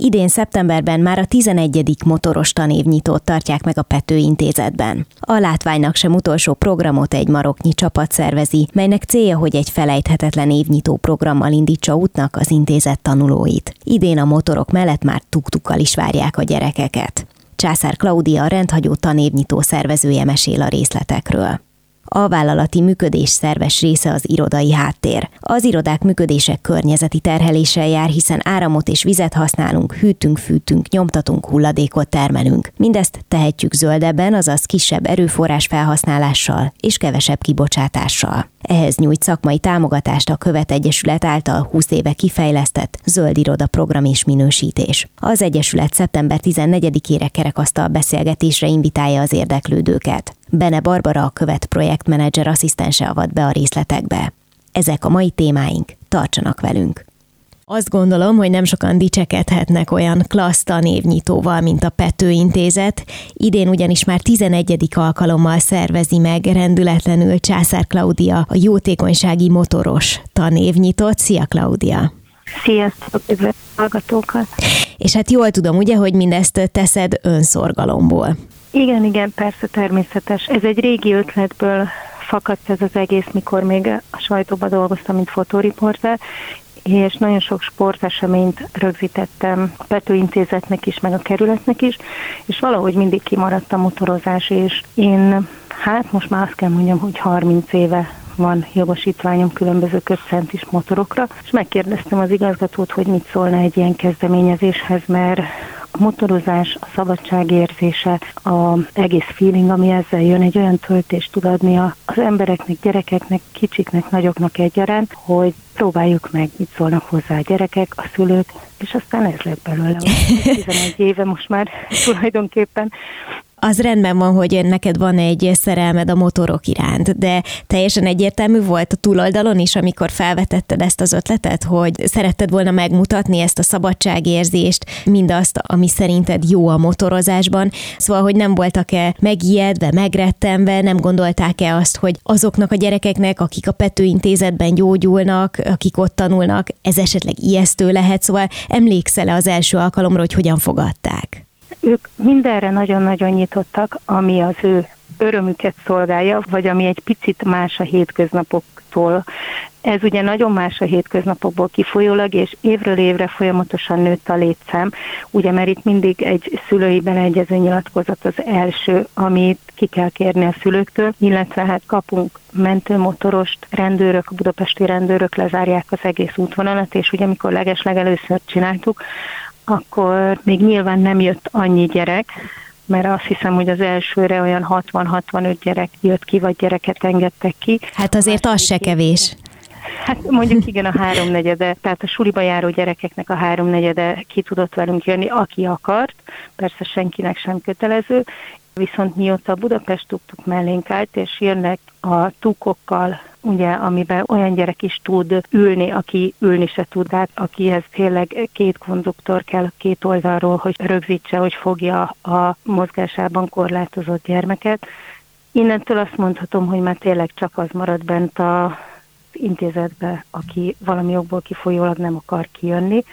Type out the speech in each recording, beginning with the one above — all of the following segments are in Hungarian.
Idén szeptemberben már a 11. motoros tanévnyitót tartják meg a Pető intézetben. A látványnak sem utolsó programot egy maroknyi csapat szervezi, melynek célja, hogy egy felejthetetlen évnyitó programmal indítsa útnak az intézet tanulóit. Idén a motorok mellett már tuktukkal is várják a gyerekeket. Császár Klaudia, a rendhagyó tanévnyitó szervezője mesél a részletekről. A vállalati működés szerves része az irodai háttér. Az irodák működése környezeti terheléssel jár, hiszen áramot és vizet használunk, hűtünk, fűtünk, nyomtatunk, hulladékot termelünk. Mindezt tehetjük zöldebben, azaz kisebb erőforrás felhasználással és kevesebb kibocsátással. Ehhez nyújt szakmai támogatást a Követ Egyesület által 20 éve kifejlesztett Zöld Iroda program és minősítés. Az Egyesület szeptember 14-ére kerekasztal beszélgetésre invitálja az érdeklődőket. Bene Barbara a Követ projektmenedzser asszisztense avat be a részletekbe. Ezek a mai témáink, tartsanak velünk! Azt gondolom, hogy nem sokan dicsekedhetnek olyan klassz tanévnyitóval, mint a Pető Intézet. Idén ugyanis már 11. alkalommal szervezi meg rendületlenül Császár Klaudia a jótékonysági motoros tanévnyitót. Szia, Klaudia! Sziasztok, üdvözlök hallgatókat! És hát jól tudom, ugye, hogy mindezt teszed önszorgalomból. Igen, igen, persze természetes. Ez egy régi ötletből fakadt ez az egész, mikor még a sajtóban dolgoztam, mint fotóriporter, és nagyon sok sporteseményt rögzítettem a Pető Intézetnek is, meg a kerületnek is, és valahogy mindig kimaradt a motorozás, és én hát most már azt kell mondjam, hogy 30 éve van jogosítványom különböző közcentis motorokra, és megkérdeztem az igazgatót, hogy mit szólna egy ilyen kezdeményezéshez, mert a motorozás, a szabadságérzése, az egész feeling, ami ezzel jön, egy olyan töltést tud adni az embereknek, gyerekeknek, kicsiknek, nagyoknak egyaránt, hogy próbáljuk meg, mit szólnak hozzá a gyerekek, a szülők, és aztán ez lett belőle. 11 éve most már tulajdonképpen az rendben van, hogy neked van egy szerelmed a motorok iránt, de teljesen egyértelmű volt a túloldalon is, amikor felvetetted ezt az ötletet, hogy szeretted volna megmutatni ezt a szabadságérzést, mindazt, ami szerinted jó a motorozásban. Szóval, hogy nem voltak-e megijedve, megrettenve, nem gondolták-e azt, hogy azoknak a gyerekeknek, akik a Pető intézetben gyógyulnak, akik ott tanulnak, ez esetleg ijesztő lehet, szóval emlékszel-e az első alkalomra, hogy hogyan fogadták? Ők mindenre nagyon-nagyon nyitottak, ami az ő örömüket szolgálja, vagy ami egy picit más a hétköznapoktól. Ez ugye nagyon más a hétköznapokból kifolyólag, és évről évre folyamatosan nőtt a létszám, ugye mert itt mindig egy szülői beleegyező nyilatkozat az első, amit ki kell kérni a szülőktől, illetve hát kapunk mentőmotorost, rendőrök, a budapesti rendőrök lezárják az egész útvonalat, és ugye amikor legeslegelőször csináltuk, akkor még nyilván nem jött annyi gyerek, mert azt hiszem, hogy az elsőre olyan 60-65 gyerek jött ki, vagy gyereket engedtek ki. Hát azért az se kevés. Hát mondjuk igen, a háromnegyede, tehát a suliba járó gyerekeknek a háromnegyede ki tudott velünk jönni, aki akart, persze senkinek sem kötelező, viszont mióta Budapest tuktuk mellénk állt, és jönnek a tukokkal, ugye, amiben olyan gyerek is tud ülni, aki ülni se tud, tehát akihez tényleg két konduktor kell két oldalról, hogy rögzítse, hogy fogja a mozgásában korlátozott gyermeket. Innentől azt mondhatom, hogy már tényleg csak az marad bent a intézetbe, aki valami jogból kifolyólag nem akar kijönni,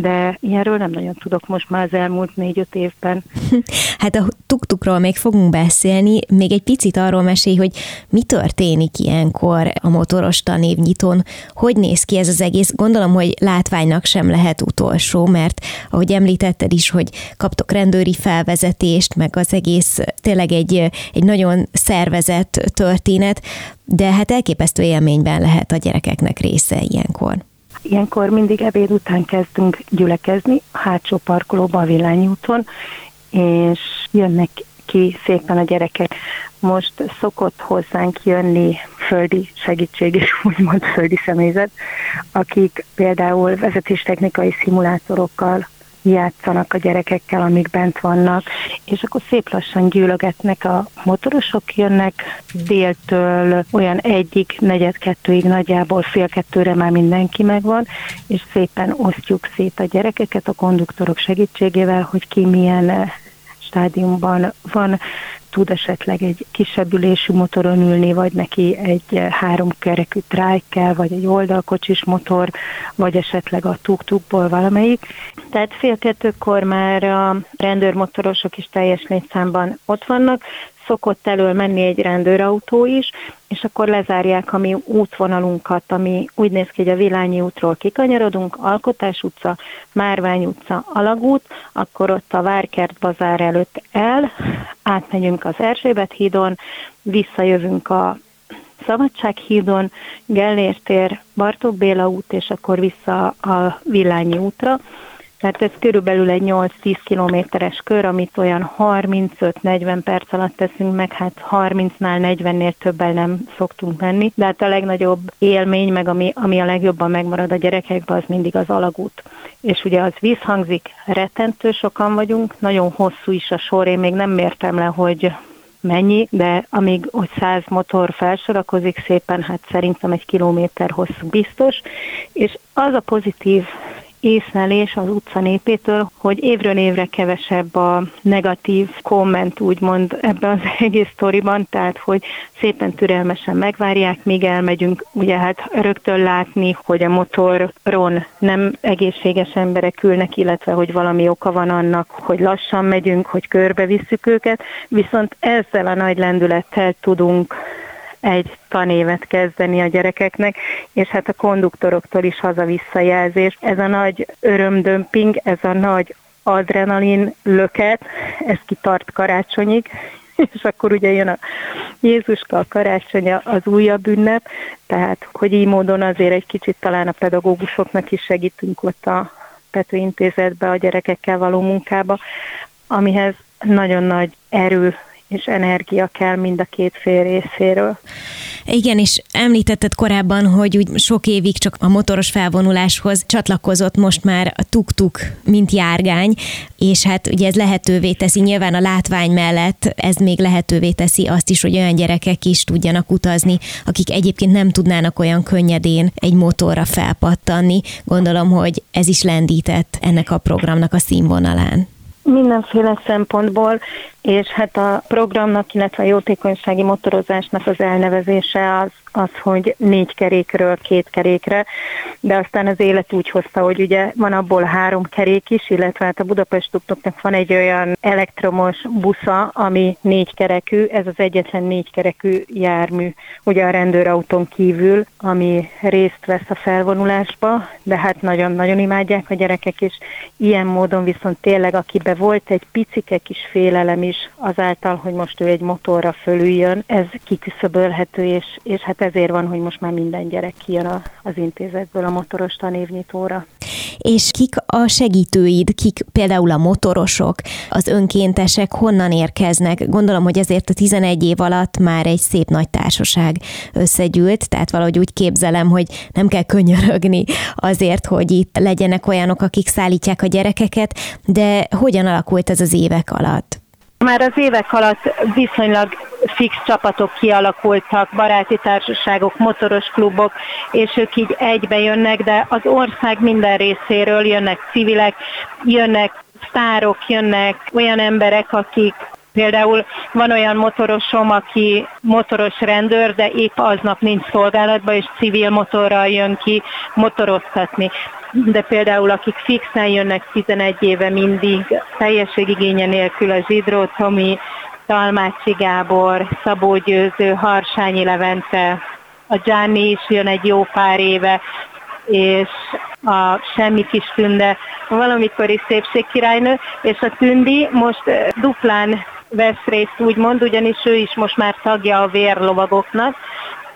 de ilyenről nem nagyon tudok most már az elmúlt négy-öt évben. Hát a tuktukról még fogunk beszélni, még egy picit arról mesélj, hogy mi történik ilyenkor a motoros tanévnyitón, hogy néz ki ez az egész. Gondolom, hogy látványnak sem lehet utolsó, mert ahogy említetted is, hogy kaptok rendőri felvezetést, meg az egész tényleg egy, egy nagyon szervezett történet, de hát elképesztő élményben lehet a gyerekeknek része ilyenkor. Ilyenkor mindig ebéd után kezdünk gyülekezni a hátsó parkolóba a villányúton, és jönnek ki szépen a gyerekek. Most szokott hozzánk jönni földi segítség és úgymond földi személyzet, akik például vezetéstechnikai szimulátorokkal játszanak a gyerekekkel, amik bent vannak, és akkor szép lassan gyűlögetnek a motorosok, jönnek déltől olyan egyik, negyed kettőig nagyjából fél kettőre már mindenki megvan, és szépen osztjuk szét a gyerekeket a konduktorok segítségével, hogy ki milyen stádiumban van, tud esetleg egy kisebb ülésű motoron ülni, vagy neki egy háromkerekű trike kell, vagy egy oldalkocsis motor, vagy esetleg a tuk-tukból valamelyik. Tehát fél kettőkor már a rendőrmotorosok is teljes létszámban ott vannak, szokott elől menni egy rendőrautó is, és akkor lezárják a mi útvonalunkat, ami úgy néz ki, hogy a Vilányi útról kikanyarodunk, Alkotás utca, Márvány utca, Alagút, akkor ott a Várkert bazár előtt el, átmegyünk az Erzsébet hídon, visszajövünk a Szabadság hídon, Gellért tér, Bartók Béla út, és akkor vissza a Villányi útra, tehát ez körülbelül egy 8-10 kilométeres kör, amit olyan 35-40 perc alatt teszünk meg, hát 30-nál 40-nél többel nem szoktunk menni, de hát a legnagyobb élmény, meg ami, ami a legjobban megmarad a gyerekekben, az mindig az alagút. És ugye az vízhangzik, rettentő sokan vagyunk, nagyon hosszú is a sor, én még nem mértem le, hogy mennyi, de amíg hogy száz motor felsorakozik szépen, hát szerintem egy kilométer hosszú biztos, és az a pozitív észlelés az utca népétől, hogy évről évre kevesebb a negatív komment, úgymond ebben az egész sztoriban, tehát hogy szépen türelmesen megvárják, míg elmegyünk, ugye hát rögtön látni, hogy a motoron nem egészséges emberek ülnek, illetve hogy valami oka van annak, hogy lassan megyünk, hogy körbevisszük őket, viszont ezzel a nagy lendülettel tudunk egy tanévet kezdeni a gyerekeknek, és hát a konduktoroktól is haza visszajelzés. Ez a nagy örömdömping, ez a nagy adrenalin löket, ez kitart karácsonyig, és akkor ugye jön a Jézuska, a karácsonya, az újabb ünnep, tehát hogy így módon azért egy kicsit talán a pedagógusoknak is segítünk ott a Pető a gyerekekkel való munkába, amihez nagyon nagy erő és energia kell mind a két fél részéről. Igen, és említetted korábban, hogy úgy sok évig csak a motoros felvonuláshoz csatlakozott most már a tuk-tuk, mint járgány, és hát ugye ez lehetővé teszi, nyilván a látvány mellett ez még lehetővé teszi azt is, hogy olyan gyerekek is tudjanak utazni, akik egyébként nem tudnának olyan könnyedén egy motorra felpattanni. Gondolom, hogy ez is lendített ennek a programnak a színvonalán. Mindenféle szempontból, és hát a programnak, illetve a jótékonysági motorozásnak az elnevezése az az, hogy négy kerékről két kerékre, de aztán az élet úgy hozta, hogy ugye van abból három kerék is, illetve hát a Budapest Tuktuknak van egy olyan elektromos busza, ami négy kerekű, ez az egyetlen négy kerekű jármű, ugye a rendőrautón kívül, ami részt vesz a felvonulásba, de hát nagyon-nagyon imádják a gyerekek, és ilyen módon viszont tényleg, akibe volt egy picike kis félelem is azáltal, hogy most ő egy motorra fölüljön, ez kiküszöbölhető, és, és hát ezért van, hogy most már minden gyerek kijön a, az intézetből a motoros tanévnyitóra. És kik a segítőid, kik például a motorosok, az önkéntesek, honnan érkeznek? Gondolom, hogy ezért a 11 év alatt már egy szép nagy társaság összegyűlt, tehát valahogy úgy képzelem, hogy nem kell könyörögni azért, hogy itt legyenek olyanok, akik szállítják a gyerekeket, de hogyan alakult ez az évek alatt? Már az évek alatt viszonylag fix csapatok kialakultak, baráti társaságok, motoros klubok, és ők így egybe jönnek, de az ország minden részéről jönnek civilek, jönnek sztárok, jönnek olyan emberek, akik Például van olyan motorosom, aki motoros rendőr, de épp aznap nincs szolgálatban, és civil motorral jön ki motoroztatni de például akik fixen jönnek 11 éve mindig, teljességigénye nélkül a Zsidró Tomi, Talmácsi Gábor, Szabó Győző, Harsányi Levente, a Gianni is jön egy jó pár éve, és a Semmi Kis Tünde, valamikor is szépségkirálynő, és a Tündi most duplán vesz részt, úgymond, ugyanis ő is most már tagja a vérlovagoknak,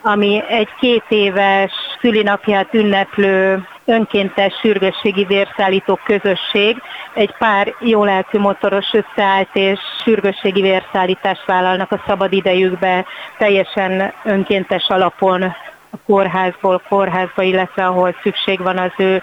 ami egy két éves szülinapját ünneplő önkéntes sürgősségi vérszállító közösség. Egy pár lelkű motoros összeállt, és sürgősségi vérszállítást vállalnak a szabad idejükbe, teljesen önkéntes alapon a kórházból kórházba, illetve ahol szükség van az ő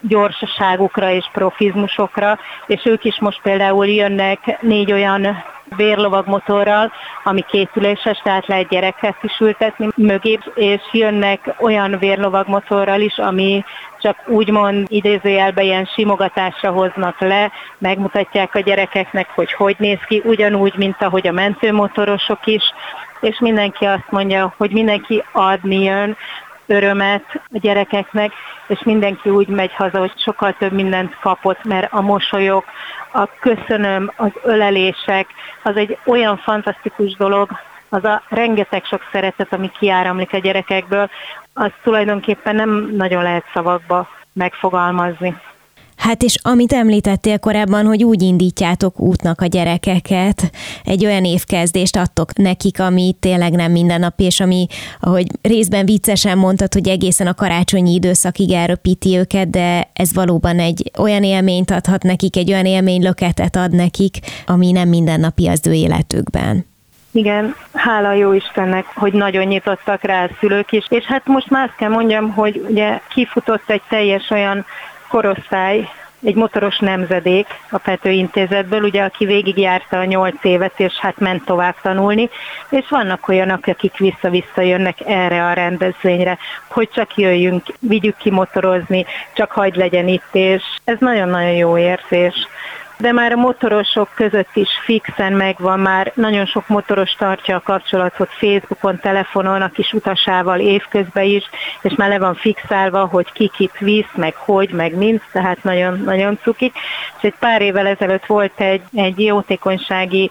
gyorsaságukra és profizmusokra, és ők is most például jönnek négy olyan vérlovag motorral, ami kétüléses, tehát lehet gyereket is ültetni mögé, és jönnek olyan vérlovag motorral is, ami csak úgymond idézőjelben ilyen simogatásra hoznak le, megmutatják a gyerekeknek, hogy hogy néz ki, ugyanúgy, mint ahogy a mentőmotorosok is, és mindenki azt mondja, hogy mindenki adni jön, örömet a gyerekeknek, és mindenki úgy megy haza, hogy sokkal több mindent kapott, mert a mosolyok, a köszönöm, az ölelések, az egy olyan fantasztikus dolog, az a rengeteg sok szeretet, ami kiáramlik a gyerekekből, az tulajdonképpen nem nagyon lehet szavakba megfogalmazni. Hát és amit említettél korábban, hogy úgy indítjátok útnak a gyerekeket, egy olyan évkezdést adtok nekik, ami tényleg nem mindennapi, és ami, ahogy részben viccesen mondtad, hogy egészen a karácsonyi időszakig elröpíti őket, de ez valóban egy olyan élményt adhat nekik, egy olyan élménylöketet ad nekik, ami nem mindennapi az ő életükben. Igen, hála jó Istennek, hogy nagyon nyitottak rá a szülők is. És hát most már azt kell mondjam, hogy ugye kifutott egy teljes olyan korosztály, egy motoros nemzedék a Pető Intézetből, ugye, aki végigjárta a nyolc évet, és hát ment tovább tanulni, és vannak olyanok, akik vissza-vissza jönnek erre a rendezvényre, hogy csak jöjjünk, vigyük ki motorozni, csak hagyd legyen itt, és ez nagyon-nagyon jó érzés de már a motorosok között is fixen megvan, már nagyon sok motoros tartja a kapcsolatot Facebookon, telefonon, a kis utasával évközben is, és már le van fixálva, hogy ki kit visz, meg hogy, meg mind, tehát nagyon-nagyon cukik. És egy pár évvel ezelőtt volt egy, egy jótékonysági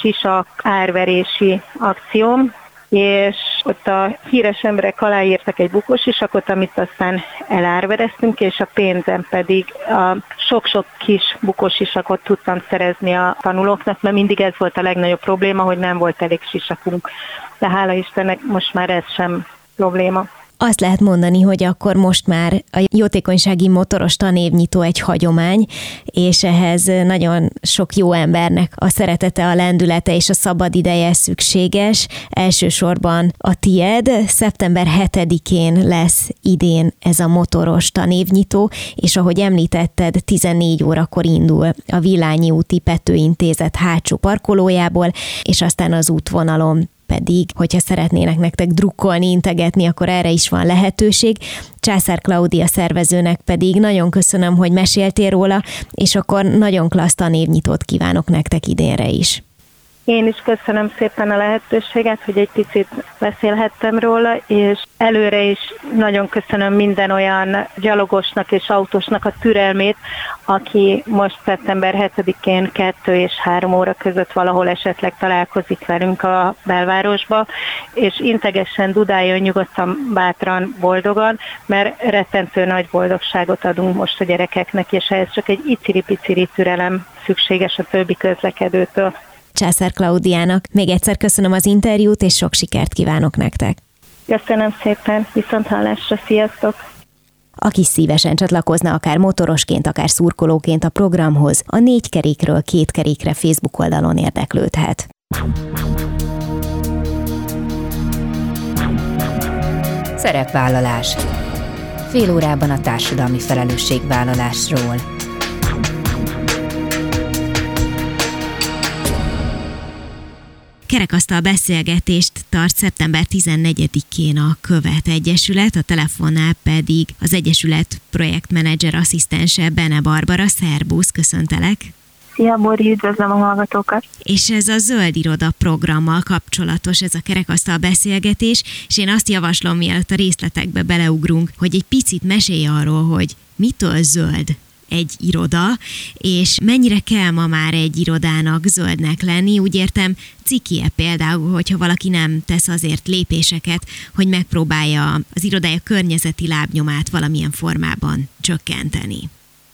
sisak árverési akcióm, és ott a híres emberek aláírtak egy bukósisakot, amit aztán elárvereztünk, és a pénzem pedig a sok-sok kis bukósisakot tudtam szerezni a tanulóknak, mert mindig ez volt a legnagyobb probléma, hogy nem volt elég sisakunk. De hála Istennek most már ez sem probléma. Azt lehet mondani, hogy akkor most már a jótékonysági motoros tanévnyitó egy hagyomány, és ehhez nagyon sok jó embernek a szeretete, a lendülete és a szabad ideje szükséges. Elsősorban a tied. Szeptember 7-én lesz idén ez a motoros tanévnyitó, és ahogy említetted, 14 órakor indul a Villányi úti Petőintézet hátsó parkolójából, és aztán az útvonalon pedig, hogyha szeretnének nektek drukkolni, integetni, akkor erre is van lehetőség. Császár Klaudia szervezőnek pedig nagyon köszönöm, hogy meséltél róla, és akkor nagyon klassz tanévnyitót kívánok nektek idénre is. Én is köszönöm szépen a lehetőséget, hogy egy picit beszélhettem róla, és előre is nagyon köszönöm minden olyan gyalogosnak és autósnak a türelmét, aki most szeptember 7-én 2 és 3 óra között valahol esetleg találkozik velünk a belvárosba, és integessen, dudáljon nyugodtan, bátran, boldogan, mert rettentő nagy boldogságot adunk most a gyerekeknek, és ehhez csak egy iciri-piciri türelem szükséges a többi közlekedőtől. Császár Klaudiának. Még egyszer köszönöm az interjút, és sok sikert kívánok nektek. Köszönöm szépen, viszont hallásra, sziasztok! Aki szívesen csatlakozna akár motorosként, akár szurkolóként a programhoz, a négy kerékről két kerékre Facebook oldalon érdeklődhet. Szerepvállalás. Fél órában a társadalmi felelősségvállalásról. Kerekasztal beszélgetést tart szeptember 14-én a Követ Egyesület, a telefonnál pedig az Egyesület projektmenedzser asszisztense Bene Barbara. Szerbusz, köszöntelek! Szia, Bori, üdvözlöm a hallgatókat! És ez a Zöld Iroda programmal kapcsolatos, ez a kerekasztal beszélgetés, és én azt javaslom, mielőtt a részletekbe beleugrunk, hogy egy picit mesélj arról, hogy mitől zöld egy iroda, és mennyire kell ma már egy irodának zöldnek lenni. Úgy értem, cikie például, hogyha valaki nem tesz azért lépéseket, hogy megpróbálja az irodája környezeti lábnyomát valamilyen formában csökkenteni.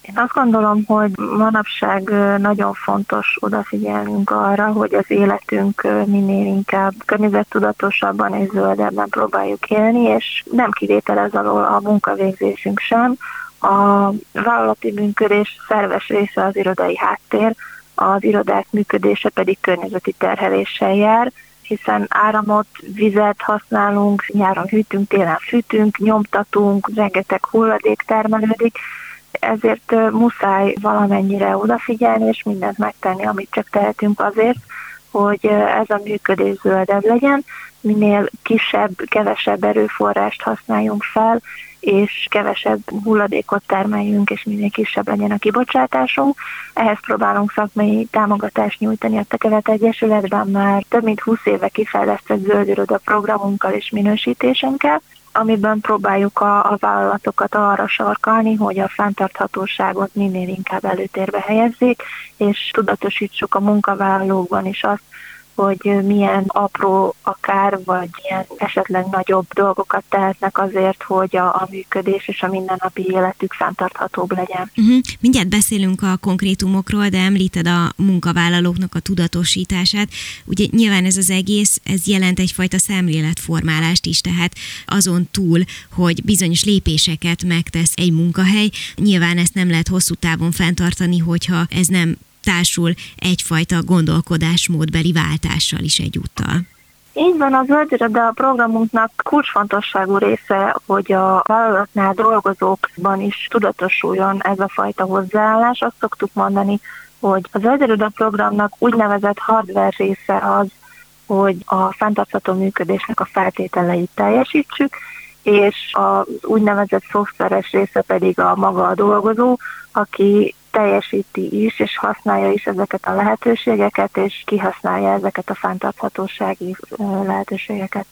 Én azt gondolom, hogy manapság nagyon fontos odafigyelnünk arra, hogy az életünk minél inkább környezettudatosabban és zöldebben próbáljuk élni, és nem kivétel ez alól a munkavégzésünk sem. A vállalati működés szerves része az irodai háttér, az irodák működése pedig környezeti terheléssel jár, hiszen áramot, vizet használunk, nyáron hűtünk, télen fűtünk, nyomtatunk, rengeteg hulladék termelődik, ezért muszáj valamennyire odafigyelni, és mindent megtenni, amit csak tehetünk azért, hogy ez a működés zöldebb legyen, minél kisebb, kevesebb erőforrást használjunk fel, és kevesebb hulladékot termeljünk, és minél kisebb legyen a kibocsátásunk. Ehhez próbálunk szakmai támogatást nyújtani a Tekevet Egyesületben már több mint 20 éve kifejlesztett zöld iroda programunkkal és minősítésünkkel, amiben próbáljuk a, a vállalatokat arra sarkalni, hogy a fenntarthatóságot minél inkább előtérbe helyezzék, és tudatosítsuk a munkavállalókban is azt, hogy milyen apró akár, vagy ilyen esetleg nagyobb dolgokat tehetnek azért, hogy a, a működés és a mindennapi életük fenntarthatóbb legyen. Uh-huh. Mindjárt beszélünk a konkrétumokról, de említed a munkavállalóknak a tudatosítását. Ugye nyilván ez az egész, ez jelent egyfajta szemléletformálást is, tehát azon túl, hogy bizonyos lépéseket megtesz egy munkahely, nyilván ezt nem lehet hosszú távon fenntartani, hogyha ez nem társul egyfajta gondolkodásmódbeli váltással is egyúttal. Így van, az Zöldiroda programunknak kulcsfontosságú része, hogy a vállalatnál dolgozókban is tudatosuljon ez a fajta hozzáállás. Azt szoktuk mondani, hogy az Zöldiroda programnak úgynevezett hardware része az, hogy a fenntartható működésnek a feltételeit teljesítsük, és az úgynevezett szoftveres része pedig a maga a dolgozó, aki teljesíti is, és használja is ezeket a lehetőségeket, és kihasználja ezeket a fenntarthatósági lehetőségeket.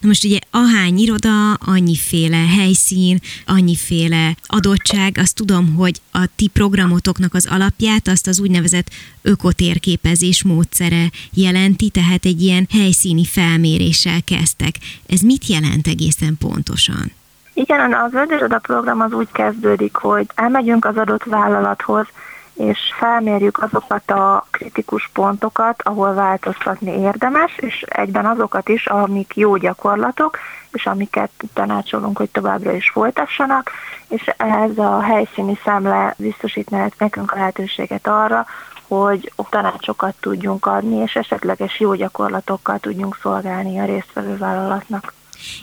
Na most ugye ahány iroda, annyiféle helyszín, annyiféle adottság, azt tudom, hogy a ti programotoknak az alapját azt az úgynevezett ökotérképezés módszere jelenti, tehát egy ilyen helyszíni felméréssel kezdtek. Ez mit jelent egészen pontosan? Igen, a Zöld program az úgy kezdődik, hogy elmegyünk az adott vállalathoz, és felmérjük azokat a kritikus pontokat, ahol változtatni érdemes, és egyben azokat is, amik jó gyakorlatok, és amiket tanácsolunk, hogy továbbra is folytassanak, és ehhez a helyszíni szemle biztosítná nekünk a lehetőséget arra, hogy tanácsokat tudjunk adni, és esetleges jó gyakorlatokkal tudjunk szolgálni a résztvevő vállalatnak.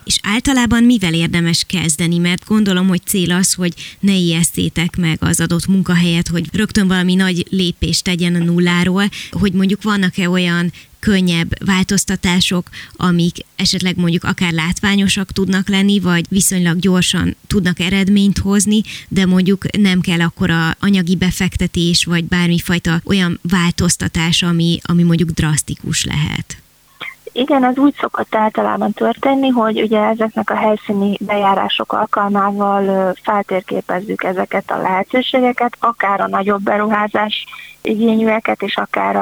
És általában mivel érdemes kezdeni? Mert gondolom, hogy cél az, hogy ne ijesztétek meg az adott munkahelyet, hogy rögtön valami nagy lépést tegyen a nulláról, hogy mondjuk vannak-e olyan könnyebb változtatások, amik esetleg mondjuk akár látványosak tudnak lenni, vagy viszonylag gyorsan tudnak eredményt hozni, de mondjuk nem kell akkor a anyagi befektetés, vagy bármifajta olyan változtatás, ami, ami mondjuk drasztikus lehet. Igen, ez úgy szokott általában történni, hogy ugye ezeknek a helyszíni bejárások alkalmával feltérképezzük ezeket a lehetőségeket, akár a nagyobb beruházás igényűeket, és akár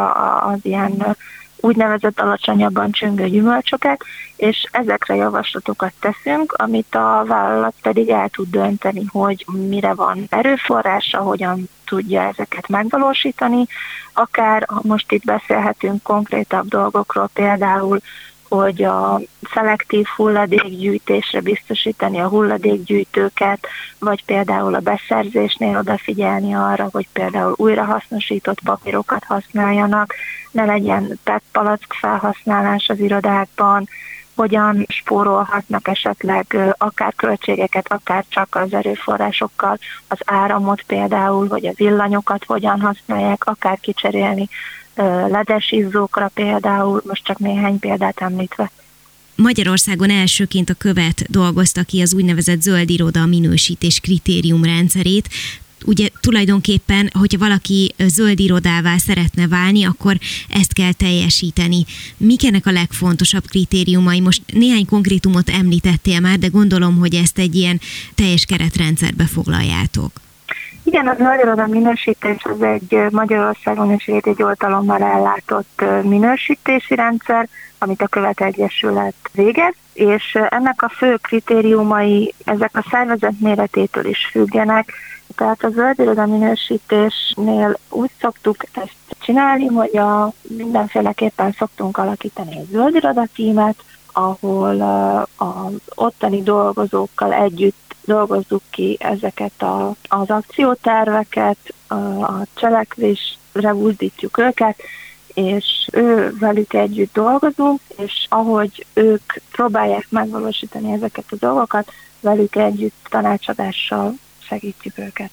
az ilyen úgynevezett alacsonyabban csöngő gyümölcsöket, és ezekre javaslatokat teszünk, amit a vállalat pedig el tud dönteni, hogy mire van erőforrása, hogyan tudja ezeket megvalósítani. Akár most itt beszélhetünk konkrétabb dolgokról, például hogy a szelektív hulladékgyűjtésre biztosítani a hulladékgyűjtőket, vagy például a beszerzésnél odafigyelni arra, hogy például újrahasznosított papírokat használjanak, ne legyen PET palack felhasználás az irodákban, hogyan spórolhatnak esetleg akár költségeket, akár csak az erőforrásokkal, az áramot például, vagy a villanyokat hogyan használják, akár kicserélni ledes izzókra például, most csak néhány példát említve. Magyarországon elsőként a követ dolgozta ki az úgynevezett zöld iroda minősítés kritériumrendszerét ugye tulajdonképpen, hogyha valaki zöld irodává szeretne válni, akkor ezt kell teljesíteni. Mik ennek a legfontosabb kritériumai? Most néhány konkrétumot említettél már, de gondolom, hogy ezt egy ilyen teljes keretrendszerbe foglaljátok. Igen, az nagyobb minősítés az egy Magyarországon is egy oltalommal ellátott minősítési rendszer, amit a Követ Egyesület végez, és ennek a fő kritériumai ezek a szervezet méretétől is függenek, tehát a zöld minősítésnél úgy szoktuk ezt csinálni, hogy a, mindenféleképpen szoktunk alakítani egy zöld iroda tímet, ahol az ottani dolgozókkal együtt dolgozzuk ki ezeket a, az akcióterveket, a cselekvésre buzdítjuk őket, és ő velük együtt dolgozunk, és ahogy ők próbálják megvalósítani ezeket a dolgokat, velük együtt tanácsadással segítjük őket.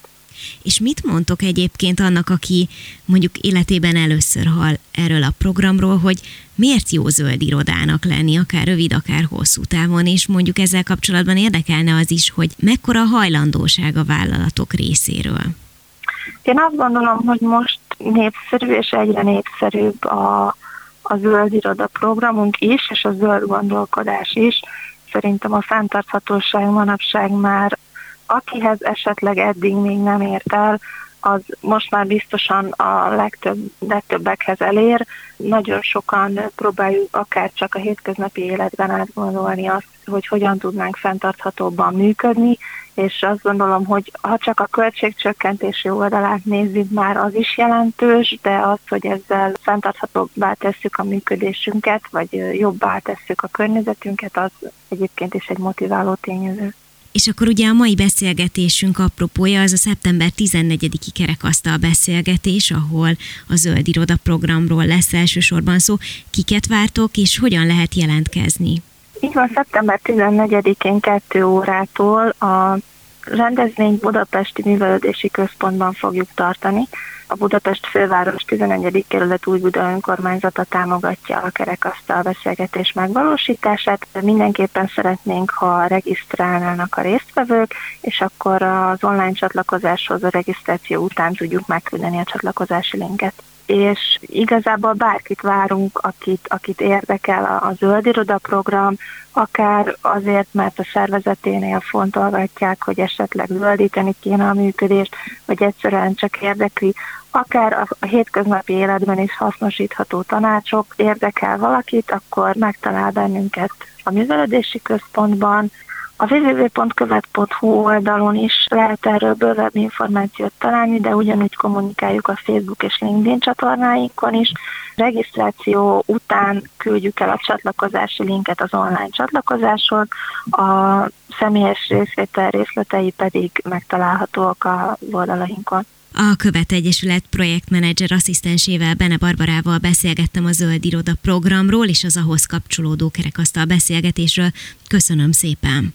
És mit mondtok egyébként annak, aki mondjuk életében először hall erről a programról, hogy miért jó zöld irodának lenni, akár rövid, akár hosszú távon, és mondjuk ezzel kapcsolatban érdekelne az is, hogy mekkora hajlandóság a vállalatok részéről? Én azt gondolom, hogy most népszerű és egyre népszerűbb a, a zöld iroda programunk is, és a zöld gondolkodás is. Szerintem a fenntarthatóság manapság már akihez esetleg eddig még nem ért el, az most már biztosan a legtöbb, legtöbbekhez elér. Nagyon sokan próbáljuk akár csak a hétköznapi életben átgondolni azt, hogy hogyan tudnánk fenntarthatóbban működni, és azt gondolom, hogy ha csak a költségcsökkentési oldalát nézzük, már az is jelentős, de az, hogy ezzel fenntarthatóbbá tesszük a működésünket, vagy jobbá tesszük a környezetünket, az egyébként is egy motiváló tényező. És akkor ugye a mai beszélgetésünk apropója az a szeptember 14-i kerekasztal beszélgetés, ahol a Zöld Iroda programról lesz elsősorban szó. Kiket vártok, és hogyan lehet jelentkezni? Így van, szeptember 14-én 2 órától a rendezvényt Budapesti Művelődési Központban fogjuk tartani. A Budapest főváros 11. kerület új Buda önkormányzata támogatja a kerekasztal beszélgetés megvalósítását. Mindenképpen szeretnénk, ha regisztrálnának a résztvevők, és akkor az online csatlakozáshoz a regisztráció után tudjuk megküldeni a csatlakozási linket és igazából bárkit várunk, akit, akit érdekel a, a zöld iroda program, akár azért, mert a szervezeténél fontolgatják, hogy esetleg zöldíteni kéne a működést, vagy egyszerűen csak érdekli, akár a, a hétköznapi életben is hasznosítható tanácsok érdekel valakit, akkor megtalál bennünket a művelődési központban, a www.követ.hu oldalon is lehet erről bővebb információt találni, de ugyanúgy kommunikáljuk a Facebook és LinkedIn csatornáinkon is. Regisztráció után küldjük el a csatlakozási linket az online csatlakozáshoz, a személyes részvétel részletei pedig megtalálhatóak a oldalainkon. A Követ Egyesület projektmenedzser asszisztensével Bene Barbarával beszélgettem a Zöld Iroda programról és az ahhoz kapcsolódó kerekasztal beszélgetésről. Köszönöm szépen!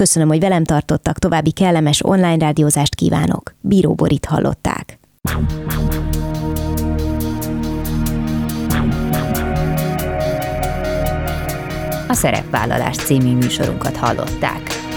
Köszönöm, hogy velem tartottak, további kellemes online rádiózást kívánok. Bíró Borit hallották. A Szerepvállalás című műsorunkat hallották.